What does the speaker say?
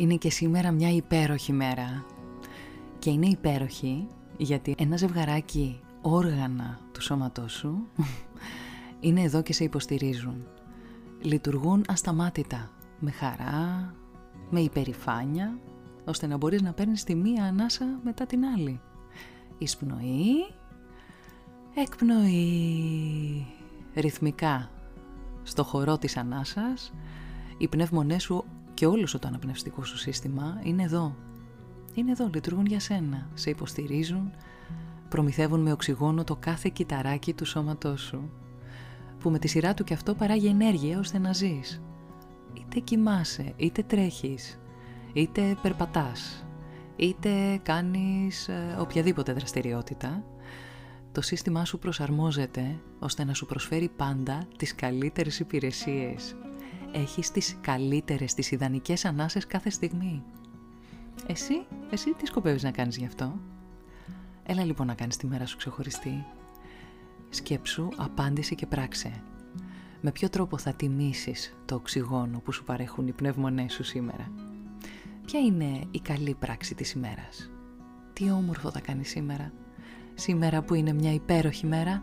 Είναι και σήμερα μια υπέροχη μέρα. Και είναι υπέροχη γιατί ένα ζευγαράκι όργανα του σώματός σου είναι εδώ και σε υποστηρίζουν. Λειτουργούν ασταμάτητα, με χαρά, με υπερηφάνεια, ώστε να μπορείς να παίρνεις τη μία ανάσα μετά την άλλη. Εισπνοή, εκπνοή, ρυθμικά, στο χορό της ανάσας, οι πνεύμονές σου και όλος σου το αναπνευστικό σου σύστημα είναι εδώ. Είναι εδώ, λειτουργούν για σένα, σε υποστηρίζουν, προμηθεύουν με οξυγόνο το κάθε κυταράκι του σώματός σου, που με τη σειρά του και αυτό παράγει ενέργεια ώστε να ζεις. Είτε κοιμάσαι, είτε τρέχεις, είτε περπατάς, είτε κάνεις ε, οποιαδήποτε δραστηριότητα, το σύστημά σου προσαρμόζεται ώστε να σου προσφέρει πάντα τις καλύτερες υπηρεσίες έχεις τις καλύτερες, τις ιδανικές ανάσες κάθε στιγμή; Εσύ, εσύ τι σκοπεύεις να κάνεις γι' αυτό; Έλα λοιπόν να κάνεις τη μέρα σου ξεχωριστή. Σκέψου, απάντησε και πράξε. Με ποιο τρόπο θα τιμήσεις το οξυγόνο που σου παρέχουν οι πνεύμονές σου σήμερα; Ποια είναι η καλή πράξη της ημέρας; Τι όμορφο θα κάνεις σήμερα; Σήμερα που είναι μια υπέροχη μέρα;